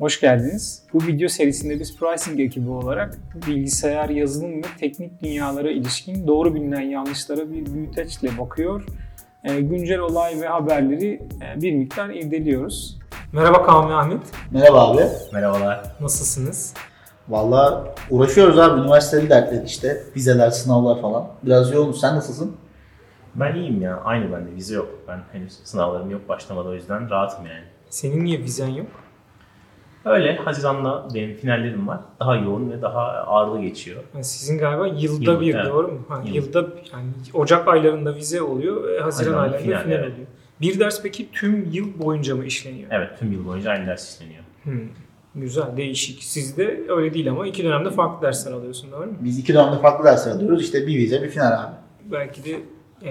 Hoş geldiniz. Bu video serisinde biz pricing ekibi olarak bilgisayar, yazılım ve teknik dünyalara ilişkin doğru bilinen yanlışlara bir büyüteçle bakıyor. E, güncel olay ve haberleri e, bir miktar irdeliyoruz. Merhaba ve Ahmet. Merhaba abi. Merhabalar. Nasılsınız? Valla uğraşıyoruz abi. Üniversiteli dertleri işte. Vizeler, sınavlar falan. Biraz yoğunuz. Sen nasılsın? Ben iyiyim ya. Aynı bende. Vize yok. Ben henüz sınavlarım yok. Başlamadı o yüzden rahatım yani. Senin niye vizen yok? Öyle. Haziran'da benim finallerim var. Daha yoğun ve daha ağırlı geçiyor. Yani sizin galiba yılda Yıl, bir evet. doğru mu? Ha, Yıl. yılda yani Ocak aylarında vize oluyor, ve Haziran Haziran'da aylarında final, final, evet. oluyor. Bir ders peki tüm yıl boyunca mı işleniyor? Evet. Tüm yıl boyunca aynı ders işleniyor. Hmm, Güzel, değişik. Sizde öyle değil ama iki dönemde farklı dersler alıyorsun doğru mu? Biz iki dönemde farklı dersler alıyoruz. İşte bir vize, bir final abi. Belki de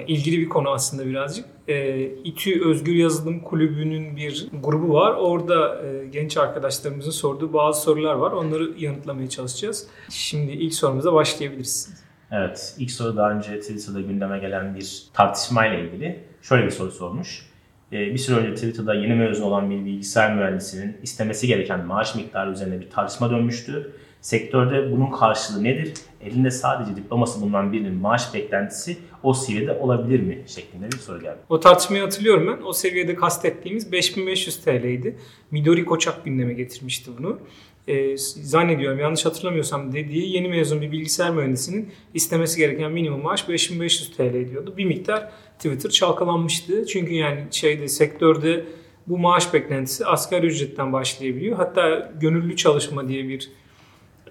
ilgili bir konu aslında birazcık. Ee, İTÜ Özgür Yazılım Kulübü'nün bir grubu var. Orada e, genç arkadaşlarımızın sorduğu bazı sorular var. Onları yanıtlamaya çalışacağız. Şimdi ilk sorumuza başlayabiliriz. Evet. ilk soru daha önce Twitter'da gündeme gelen bir tartışmayla ilgili. Şöyle bir soru sormuş. Ee, bir süre önce Twitter'da yeni mezun olan bir bilgisayar mühendisinin istemesi gereken maaş miktarı üzerine bir tartışma dönmüştü. Sektörde bunun karşılığı nedir? Elinde sadece diploması bulunan birinin maaş beklentisi o seviyede olabilir mi? şeklinde bir soru geldi. O tartışmayı hatırlıyorum ben. O seviyede kastettiğimiz 5500 TL'ydi. Midori Koçak gündeme getirmişti bunu. Ee, zannediyorum yanlış hatırlamıyorsam dediği yeni mezun bir bilgisayar mühendisinin istemesi gereken minimum maaş 5500 TL diyordu. Bir miktar Twitter çalkalanmıştı. Çünkü yani şeyde sektörde bu maaş beklentisi asgari ücretten başlayabiliyor. Hatta gönüllü çalışma diye bir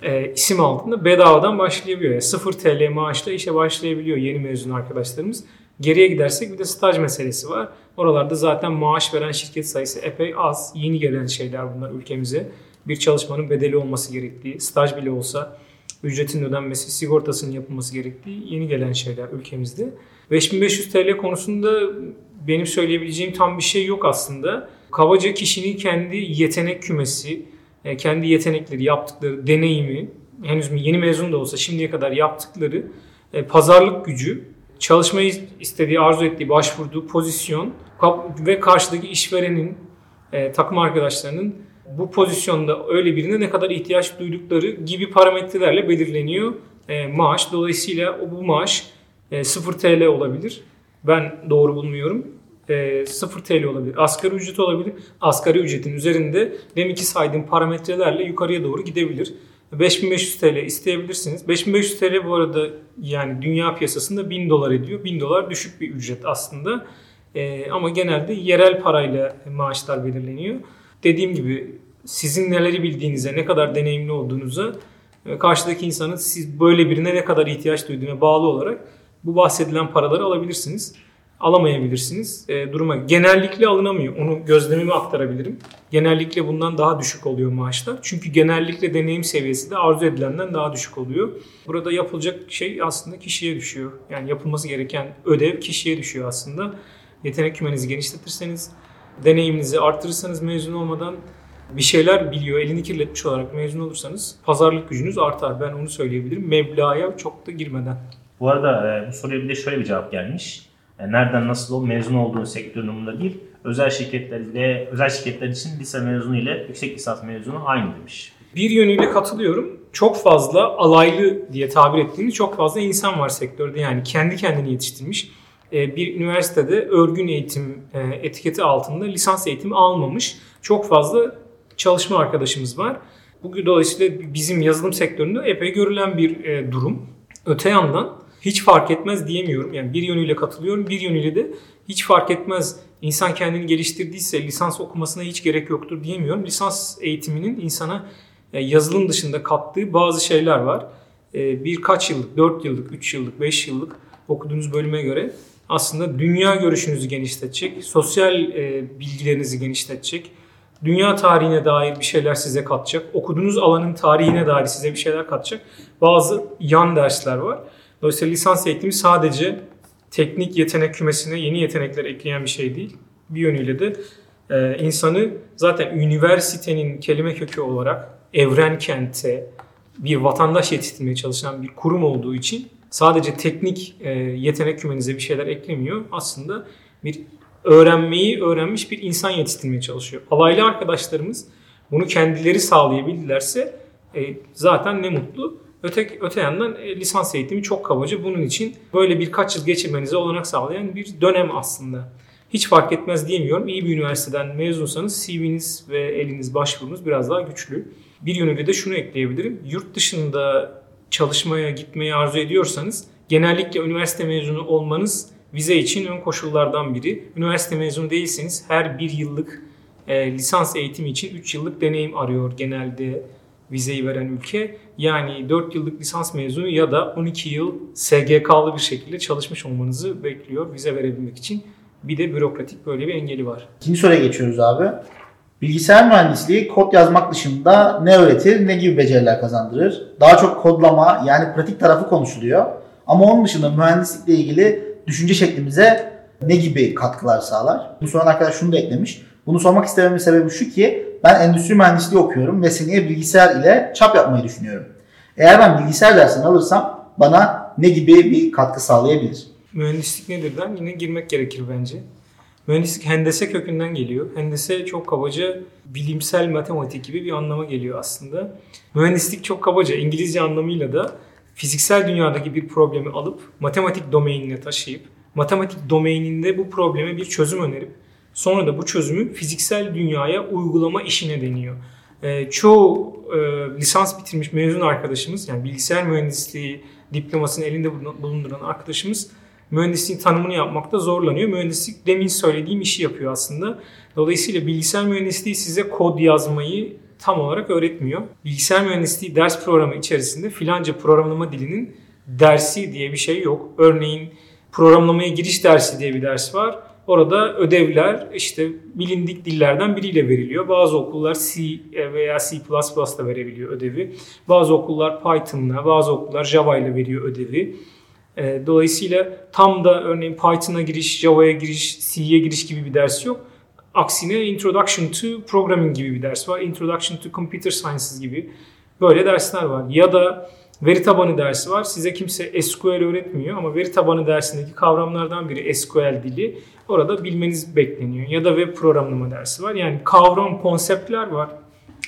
e, isim altında bedavadan başlayabiliyor. Yani 0 TL maaşla işe başlayabiliyor yeni mezun arkadaşlarımız. Geriye gidersek bir de staj meselesi var. Oralarda zaten maaş veren şirket sayısı epey az. Yeni gelen şeyler bunlar ülkemize. Bir çalışmanın bedeli olması gerektiği, staj bile olsa ücretin ödenmesi, sigortasının yapılması gerektiği yeni gelen şeyler ülkemizde. 5500 TL konusunda benim söyleyebileceğim tam bir şey yok aslında. Kabaca kişinin kendi yetenek kümesi, kendi yetenekleri, yaptıkları deneyimi, henüz yeni mezun da olsa şimdiye kadar yaptıkları e, pazarlık gücü, çalışmayı istediği, arzu ettiği, başvurduğu pozisyon ve karşıdaki işverenin, e, takım arkadaşlarının bu pozisyonda öyle birine ne kadar ihtiyaç duydukları gibi parametrelerle belirleniyor e, maaş. Dolayısıyla bu maaş e, 0 TL olabilir. Ben doğru bulmuyorum. E, 0 TL olabilir. Asgari ücret olabilir. Asgari ücretin üzerinde deminki saydığım parametrelerle yukarıya doğru gidebilir. 5500 TL isteyebilirsiniz. 5500 TL bu arada yani dünya piyasasında 1000 dolar ediyor. 1000 dolar düşük bir ücret aslında. E, ama genelde yerel parayla maaşlar belirleniyor. Dediğim gibi sizin neleri bildiğinize, ne kadar deneyimli olduğunuza, e, karşıdaki insanın siz böyle birine ne kadar ihtiyaç duyduğuna bağlı olarak bu bahsedilen paraları alabilirsiniz. Alamayabilirsiniz. E, duruma genellikle alınamıyor. Onu gözlemimi aktarabilirim. Genellikle bundan daha düşük oluyor maaşlar. Çünkü genellikle deneyim seviyesi de arzu edilenden daha düşük oluyor. Burada yapılacak şey aslında kişiye düşüyor. Yani yapılması gereken ödev kişiye düşüyor aslında. Yetenek kümenizi genişletirseniz, deneyiminizi artırırsanız mezun olmadan bir şeyler biliyor, elini kirletmiş olarak mezun olursanız pazarlık gücünüz artar. Ben onu söyleyebilirim. Meblağa çok da girmeden. Bu arada e, bu soruya bir de şöyle bir cevap gelmiş. E, nereden nasıl ol mezun olduğun sektör durumunda değil. Özel şirketler ile özel şirketler için lise mezunu ile yüksek lisans mezunu aynı demiş. Bir yönüyle katılıyorum. Çok fazla alaylı diye tabir ettiğimiz çok fazla insan var sektörde. Yani kendi kendini yetiştirmiş. E, Bir üniversitede örgün eğitim e, etiketi altında lisans eğitimi almamış çok fazla çalışma arkadaşımız var. Bu dolayısıyla bizim yazılım sektöründe epey görülen bir durum. Öte yandan hiç fark etmez diyemiyorum. Yani bir yönüyle katılıyorum, bir yönüyle de hiç fark etmez. İnsan kendini geliştirdiyse lisans okumasına hiç gerek yoktur diyemiyorum. Lisans eğitiminin insana e, yazılım dışında kattığı bazı şeyler var. E, Birkaç yıllık, 4 yıllık, 3 yıllık, 5 yıllık okuduğunuz bölüme göre aslında dünya görüşünüzü genişletecek, sosyal e, bilgilerinizi genişletecek, dünya tarihine dair bir şeyler size katacak, okuduğunuz alanın tarihine dair size bir şeyler katacak bazı yan dersler var. Dolayısıyla lisans eğitimi sadece teknik yetenek kümesine yeni yetenekler ekleyen bir şey değil. Bir yönüyle de e, insanı zaten üniversitenin kelime kökü olarak evren kente bir vatandaş yetiştirmeye çalışan bir kurum olduğu için sadece teknik e, yetenek kümenize bir şeyler eklemiyor. Aslında bir öğrenmeyi öğrenmiş bir insan yetiştirmeye çalışıyor. Alaylı arkadaşlarımız Bunu kendileri sağlayabildilerse e, zaten ne mutlu. Öte, öte yandan e, lisans eğitimi çok kabaca bunun için böyle birkaç yıl geçirmenize olanak sağlayan bir dönem aslında. Hiç fark etmez diyemiyorum. İyi bir üniversiteden mezunsanız CV'niz ve eliniz başvurunuz biraz daha güçlü. Bir yönüyle de şunu ekleyebilirim. Yurt dışında çalışmaya gitmeyi arzu ediyorsanız genellikle üniversite mezunu olmanız vize için ön koşullardan biri. Üniversite mezunu değilseniz her bir yıllık e, lisans eğitimi için 3 yıllık deneyim arıyor genelde vizeyi veren ülke. Yani 4 yıllık lisans mezunu ya da 12 yıl SGK'lı bir şekilde çalışmış olmanızı bekliyor vize verebilmek için. Bir de bürokratik böyle bir engeli var. İkinci soruya geçiyoruz abi. Bilgisayar mühendisliği kod yazmak dışında ne öğretir, ne gibi beceriler kazandırır? Daha çok kodlama yani pratik tarafı konuşuluyor. Ama onun dışında mühendislikle ilgili düşünce şeklimize ne gibi katkılar sağlar? Bu soran arkadaş şunu da eklemiş. Bunu sormak istememin sebebi şu ki ben endüstri mühendisliği okuyorum ve seneye bilgisayar ile çap yapmayı düşünüyorum. Eğer ben bilgisayar dersini alırsam bana ne gibi bir katkı sağlayabilir? Mühendislik nedirden yine girmek gerekir bence. Mühendislik hendese kökünden geliyor. Hendese çok kabaca bilimsel matematik gibi bir anlama geliyor aslında. Mühendislik çok kabaca İngilizce anlamıyla da fiziksel dünyadaki bir problemi alıp matematik domainine taşıyıp matematik domaininde bu probleme bir çözüm önerip sonra da bu çözümü fiziksel dünyaya uygulama işine deniyor. E, çoğu e, lisans bitirmiş mezun arkadaşımız yani bilgisayar mühendisliği diplomasını elinde bulunduran arkadaşımız mühendisliğin tanımını yapmakta zorlanıyor. Mühendislik demin söylediğim işi yapıyor aslında. Dolayısıyla bilgisayar mühendisliği size kod yazmayı tam olarak öğretmiyor. Bilgisayar mühendisliği ders programı içerisinde filanca programlama dilinin dersi diye bir şey yok. Örneğin programlamaya giriş dersi diye bir ders var. Orada ödevler işte bilindik dillerden biriyle veriliyor. Bazı okullar C veya C++ ile verebiliyor ödevi. Bazı okullar Python'la, bazı okullar Java ile veriyor ödevi. E, dolayısıyla tam da örneğin Python'a giriş, Java'ya giriş, C'ye giriş gibi bir ders yok. Aksine Introduction to Programming gibi bir ders var. Introduction to Computer Sciences gibi böyle dersler var. Ya da veri tabanı dersi var. Size kimse SQL öğretmiyor ama veri tabanı dersindeki kavramlardan biri SQL dili. Orada bilmeniz bekleniyor. Ya da web programlama dersi var. Yani kavram, konseptler var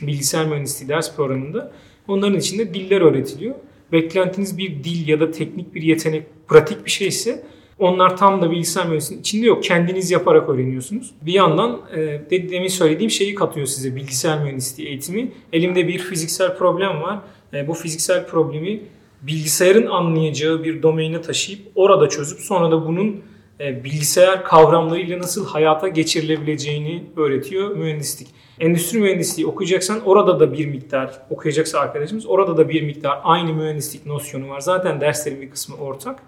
bilgisayar mühendisliği ders programında. Onların içinde diller öğretiliyor. Beklentiniz bir dil ya da teknik bir yetenek, pratik bir şey ise onlar tam da bilgisayar mühendisliğinin içinde yok. Kendiniz yaparak öğreniyorsunuz. Bir yandan e, demin söylediğim şeyi katıyor size bilgisayar mühendisliği eğitimi. Elimde bir fiziksel problem var. E, bu fiziksel problemi bilgisayarın anlayacağı bir domaine taşıyıp orada çözüp sonra da bunun e, bilgisayar kavramlarıyla nasıl hayata geçirilebileceğini öğretiyor mühendislik. Endüstri mühendisliği okuyacaksan orada da bir miktar okuyacaksa arkadaşımız orada da bir miktar aynı mühendislik nosyonu var. Zaten derslerin bir kısmı ortak.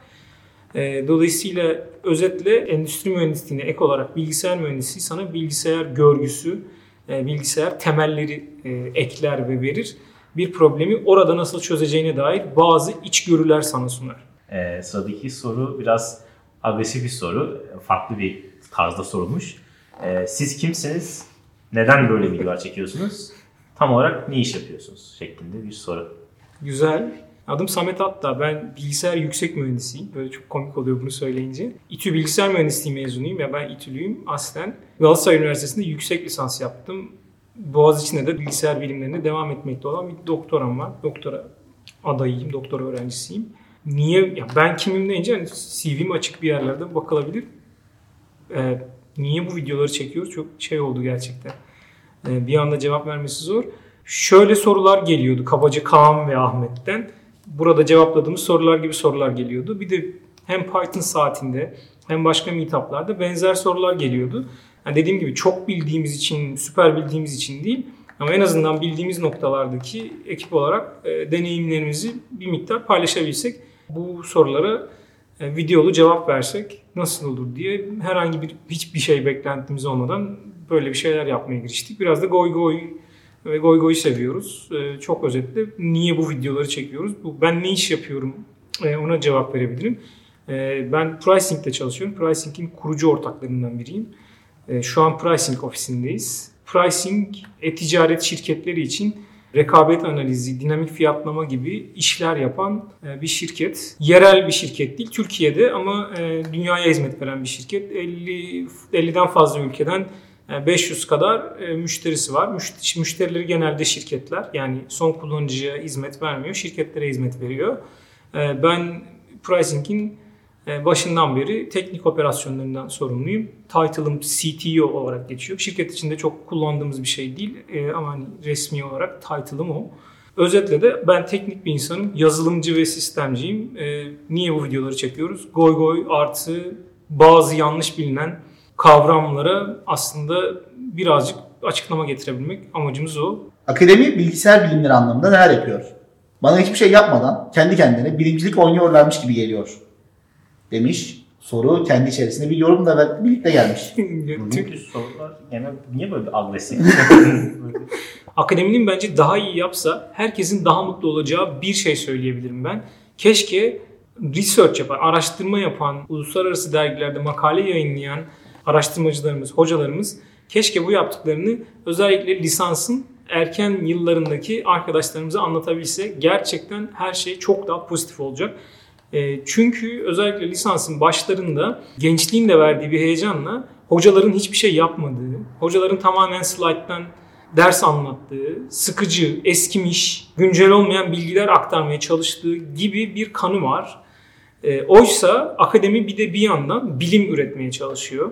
E, dolayısıyla özetle endüstri mühendisliğine ek olarak bilgisayar mühendisliği sana bilgisayar görgüsü, bilgisayar temelleri ekler ve verir. Bir problemi orada nasıl çözeceğine dair bazı içgörüler sana sunar. Ee, sıradaki soru biraz agresif bir soru. Farklı bir tarzda sorulmuş. Ee, siz kimsiniz? Neden böyle videolar çekiyorsunuz? Tam olarak ne iş yapıyorsunuz? Şeklinde bir soru. Güzel. Adım Samet Atta. Ben bilgisayar yüksek mühendisiyim. Böyle çok komik oluyor bunu söyleyince. İTÜ bilgisayar mühendisliği mezunuyum. Ya ben İTÜ'lüyüm aslen. Galatasaray Üniversitesi'nde yüksek lisans yaptım. Boğaziçi'nde de bilgisayar bilimlerine devam etmekte olan bir doktoram var. Doktora adayıyım, doktora öğrencisiyim. Niye? Ya ben kimim deyince hani CV'm açık bir yerlerde bakılabilir. Ee, niye bu videoları çekiyoruz? Çok şey oldu gerçekten. Ee, bir anda cevap vermesi zor. Şöyle sorular geliyordu kabaca Kaan ve Ahmet'ten burada cevapladığımız sorular gibi sorular geliyordu. Bir de hem Python saatinde hem başka meetuplarda benzer sorular geliyordu. Yani dediğim gibi çok bildiğimiz için, süper bildiğimiz için değil ama en azından bildiğimiz noktalardaki ekip olarak e, deneyimlerimizi bir miktar paylaşabilsek bu sorulara e, videolu cevap versek nasıl olur diye herhangi bir hiçbir şey beklentimiz olmadan böyle bir şeyler yapmaya giriştik. Biraz da goy goy ve goy goy seviyoruz. E, çok özetle niye bu videoları çekiyoruz? Bu, ben ne iş yapıyorum e, ona cevap verebilirim. E, ben Pricing'de çalışıyorum. Pricing'in kurucu ortaklarından biriyim. E, şu an Pricing ofisindeyiz. Pricing e-ticaret şirketleri için rekabet analizi, dinamik fiyatlama gibi işler yapan e, bir şirket. Yerel bir şirket değil, Türkiye'de ama e, dünyaya hizmet veren bir şirket. 50 50'den fazla ülkeden 500 kadar müşterisi var. Müşterileri genelde şirketler. Yani son kullanıcıya hizmet vermiyor. Şirketlere hizmet veriyor. Ben Pricing'in başından beri teknik operasyonlarından sorumluyum. Title'ım CTO olarak geçiyor. Şirket içinde çok kullandığımız bir şey değil ama hani resmi olarak title'ım o. Özetle de ben teknik bir insanım. Yazılımcı ve sistemciyim. niye bu videoları çekiyoruz? Goy goy artı bazı yanlış bilinen kavramlara aslında birazcık açıklama getirebilmek amacımız o. Akademi bilgisayar bilimleri anlamında neler yapıyor? Bana hiçbir şey yapmadan kendi kendine bilimcilik oynuyorlarmış gibi geliyor demiş. Soru kendi içerisinde bir yorum da birlikte gelmiş. Bugünkü sorular gene niye böyle agresif? Akademinin bence daha iyi yapsa herkesin daha mutlu olacağı bir şey söyleyebilirim ben. Keşke research yapan, araştırma yapan, uluslararası dergilerde makale yayınlayan araştırmacılarımız, hocalarımız keşke bu yaptıklarını özellikle lisansın erken yıllarındaki arkadaşlarımıza anlatabilse gerçekten her şey çok daha pozitif olacak. E, çünkü özellikle lisansın başlarında gençliğin de verdiği bir heyecanla hocaların hiçbir şey yapmadığı, hocaların tamamen slayttan ders anlattığı, sıkıcı, eskimiş, güncel olmayan bilgiler aktarmaya çalıştığı gibi bir kanı var. E, oysa akademi bir de bir yandan bilim üretmeye çalışıyor.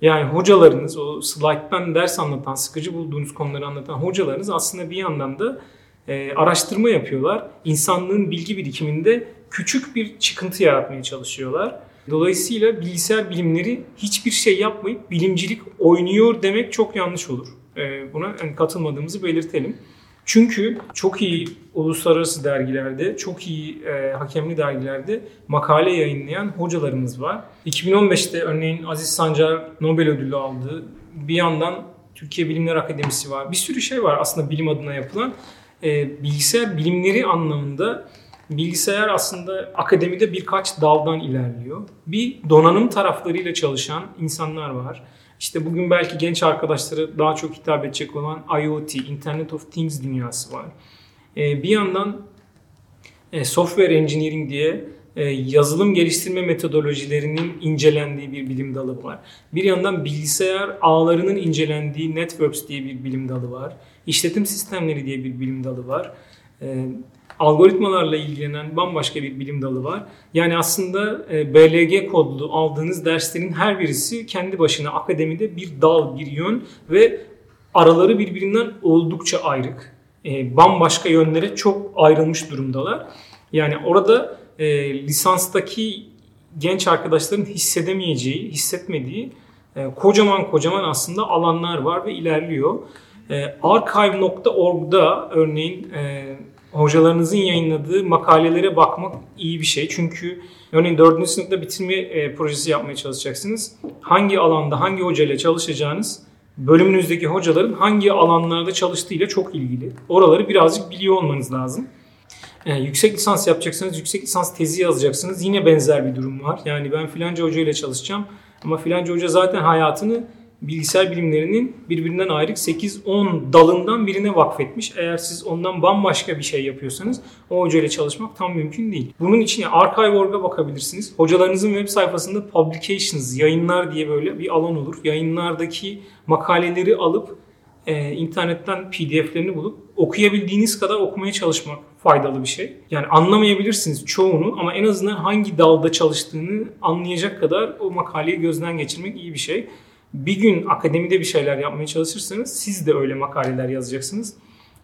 Yani hocalarınız, o slayttan ders anlatan, sıkıcı bulduğunuz konuları anlatan hocalarınız aslında bir yandan da e, araştırma yapıyorlar. İnsanlığın bilgi birikiminde küçük bir çıkıntı yaratmaya çalışıyorlar. Dolayısıyla bilgisayar bilimleri hiçbir şey yapmayıp bilimcilik oynuyor demek çok yanlış olur. E, buna yani katılmadığımızı belirtelim. Çünkü çok iyi uluslararası dergilerde, çok iyi e, hakemli dergilerde makale yayınlayan hocalarımız var. 2015'te örneğin Aziz Sancar Nobel ödülü aldı. Bir yandan Türkiye Bilimler Akademisi var. Bir sürü şey var aslında bilim adına yapılan. E, bilgisayar bilimleri anlamında bilgisayar aslında akademide birkaç daldan ilerliyor. Bir donanım taraflarıyla çalışan insanlar var. İşte bugün belki genç arkadaşlara daha çok hitap edecek olan IoT, Internet of Things dünyası var. Ee, bir yandan e, software engineering diye e, yazılım geliştirme metodolojilerinin incelendiği bir bilim dalı var. Bir yandan bilgisayar ağlarının incelendiği networks diye bir bilim dalı var. İşletim sistemleri diye bir bilim dalı var. Ee, algoritmalarla ilgilenen bambaşka bir bilim dalı var. Yani aslında e, BLG kodlu aldığınız derslerin her birisi kendi başına akademide bir dal, bir yön ve araları birbirinden oldukça ayrık. E, bambaşka yönlere çok ayrılmış durumdalar. Yani orada e, lisanstaki genç arkadaşların hissedemeyeceği, hissetmediği kocaman kocaman aslında alanlar var ve ilerliyor. Archive.org'da örneğin hocalarınızın yayınladığı makalelere bakmak iyi bir şey. Çünkü örneğin 4. sınıfta bitirme e, projesi yapmaya çalışacaksınız. Hangi alanda hangi hocayla çalışacağınız bölümünüzdeki hocaların hangi alanlarda çalıştığıyla çok ilgili. Oraları birazcık biliyor olmanız lazım. E, yüksek lisans yapacaksanız yüksek lisans tezi yazacaksınız. Yine benzer bir durum var. Yani ben filanca hocayla çalışacağım ama filanca hoca zaten hayatını bilgisayar bilimlerinin birbirinden ayrı 8-10 dalından birine vakfetmiş. Eğer siz ondan bambaşka bir şey yapıyorsanız o hocayla çalışmak tam mümkün değil. Bunun için ya Archive.org'a bakabilirsiniz. Hocalarınızın web sayfasında publications, yayınlar diye böyle bir alan olur. Yayınlardaki makaleleri alıp e, internetten pdf'lerini bulup okuyabildiğiniz kadar okumaya çalışmak faydalı bir şey. Yani anlamayabilirsiniz çoğunu ama en azından hangi dalda çalıştığını anlayacak kadar o makaleyi gözden geçirmek iyi bir şey bir gün akademide bir şeyler yapmaya çalışırsanız siz de öyle makaleler yazacaksınız.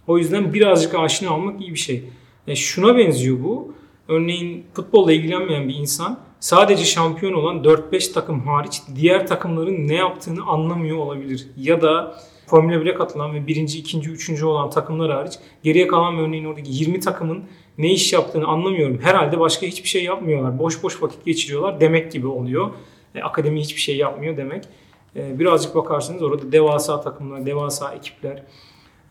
O yüzden birazcık aşina olmak iyi bir şey. E şuna benziyor bu. Örneğin futbolla ilgilenmeyen bir insan sadece şampiyon olan 4-5 takım hariç diğer takımların ne yaptığını anlamıyor olabilir. Ya da Formula 1'e katılan ve birinci, ikinci, üçüncü olan takımlar hariç geriye kalan örneğin oradaki 20 takımın ne iş yaptığını anlamıyorum. Herhalde başka hiçbir şey yapmıyorlar. Boş boş vakit geçiriyorlar demek gibi oluyor. E, akademi hiçbir şey yapmıyor demek. Ee, birazcık bakarsanız orada devasa takımlar, devasa ekipler,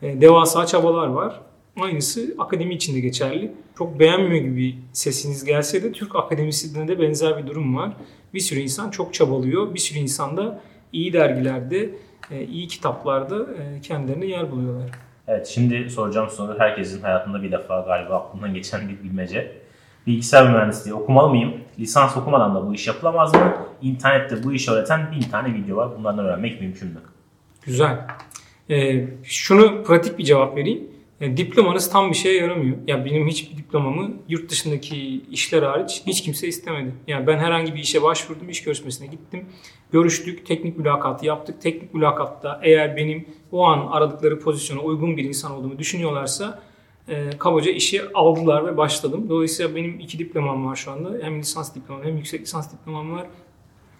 e, devasa çabalar var. Aynısı akademi içinde geçerli. Çok beğenmiyor gibi sesiniz gelse de Türk akademisinde de benzer bir durum var. Bir sürü insan çok çabalıyor. Bir sürü insan da iyi dergilerde, e, iyi kitaplarda e, kendilerine yer buluyorlar. Evet şimdi soracağım soru herkesin hayatında bir defa galiba aklından geçen bir bilmece bilgisayar mühendisliği okumalı mıyım? Lisans okumadan da bu iş yapılamaz mı? İnternette bu işi öğreten bin tane video var. Bunlardan öğrenmek mümkün mü? Güzel. Ee, şunu pratik bir cevap vereyim. E, diplomanız tam bir şeye yaramıyor. Ya benim hiçbir diplomamı yurt dışındaki işler hariç hiç kimse istemedi. Yani ben herhangi bir işe başvurdum, iş görüşmesine gittim. Görüştük, teknik mülakatı yaptık. Teknik mülakatta eğer benim o an aradıkları pozisyona uygun bir insan olduğumu düşünüyorlarsa e, kabaca işi aldılar ve başladım. Dolayısıyla benim iki diplomam var şu anda. Hem lisans diplomam hem yüksek lisans diplomam var.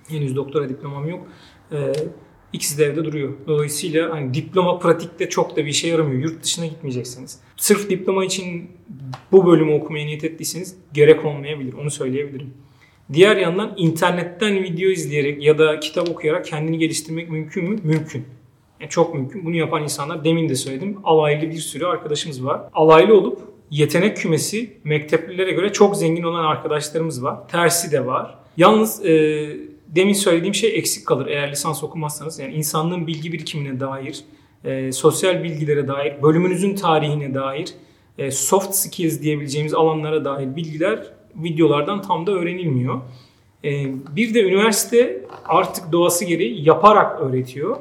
Henüz doktora diplomam yok. E, İkisi de evde duruyor. Dolayısıyla hani diploma pratikte çok da bir işe yaramıyor. Yurt dışına gitmeyeceksiniz. Sırf diploma için bu bölümü okumaya niyet ettiyseniz gerek olmayabilir. Onu söyleyebilirim. Diğer yandan internetten video izleyerek ya da kitap okuyarak kendini geliştirmek mümkün mü? Mümkün. Yani çok mümkün. Bunu yapan insanlar demin de söyledim. Alaylı bir sürü arkadaşımız var. Alaylı olup yetenek kümesi mekteplilere göre çok zengin olan arkadaşlarımız var. Tersi de var. Yalnız e, demin söylediğim şey eksik kalır eğer lisans okumazsanız. Yani insanlığın bilgi birikimine dair, e, sosyal bilgilere dair, bölümünüzün tarihine dair, e, soft skills diyebileceğimiz alanlara dair bilgiler videolardan tam da öğrenilmiyor. E, bir de üniversite artık doğası gereği yaparak öğretiyor.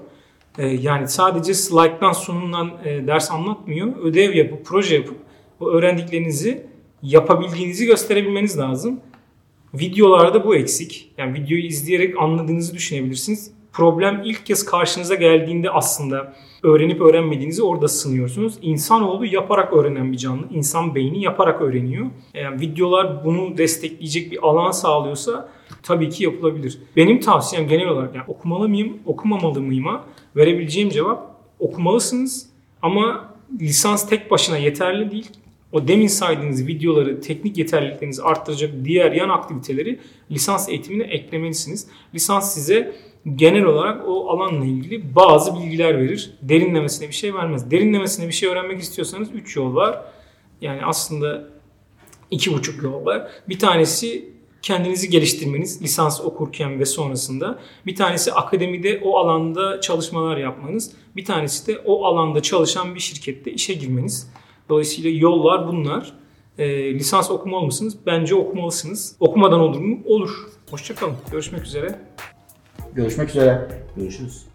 E, yani sadece slayttan sunulan e, ders anlatmıyor. Ödev yapıp, proje yapıp o öğrendiklerinizi yapabildiğinizi gösterebilmeniz lazım. Videolarda bu eksik. Yani videoyu izleyerek anladığınızı düşünebilirsiniz. Problem ilk kez karşınıza geldiğinde aslında öğrenip öğrenmediğinizi orada sınıyorsunuz. İnsanoğlu yaparak öğrenen bir canlı. İnsan beyni yaparak öğreniyor. Yani videolar bunu destekleyecek bir alan sağlıyorsa tabii ki yapılabilir. Benim tavsiyem genel olarak yani okumalı mıyım, okumamalı mıyıma verebileceğim cevap okumalısınız ama lisans tek başına yeterli değil o demin saydığınız videoları, teknik yeterliliklerinizi arttıracak diğer yan aktiviteleri lisans eğitimine eklemelisiniz. Lisans size genel olarak o alanla ilgili bazı bilgiler verir. Derinlemesine bir şey vermez. Derinlemesine bir şey öğrenmek istiyorsanız 3 yol var. Yani aslında iki buçuk yol var. Bir tanesi kendinizi geliştirmeniz lisans okurken ve sonrasında. Bir tanesi akademide o alanda çalışmalar yapmanız. Bir tanesi de o alanda çalışan bir şirkette işe girmeniz. Dolayısıyla yollar bunlar. E, lisans okumalı mısınız? Bence okumalısınız. Okumadan olur mu? Olur. Hoşçakalın. Görüşmek üzere. Görüşmek üzere. Görüşürüz.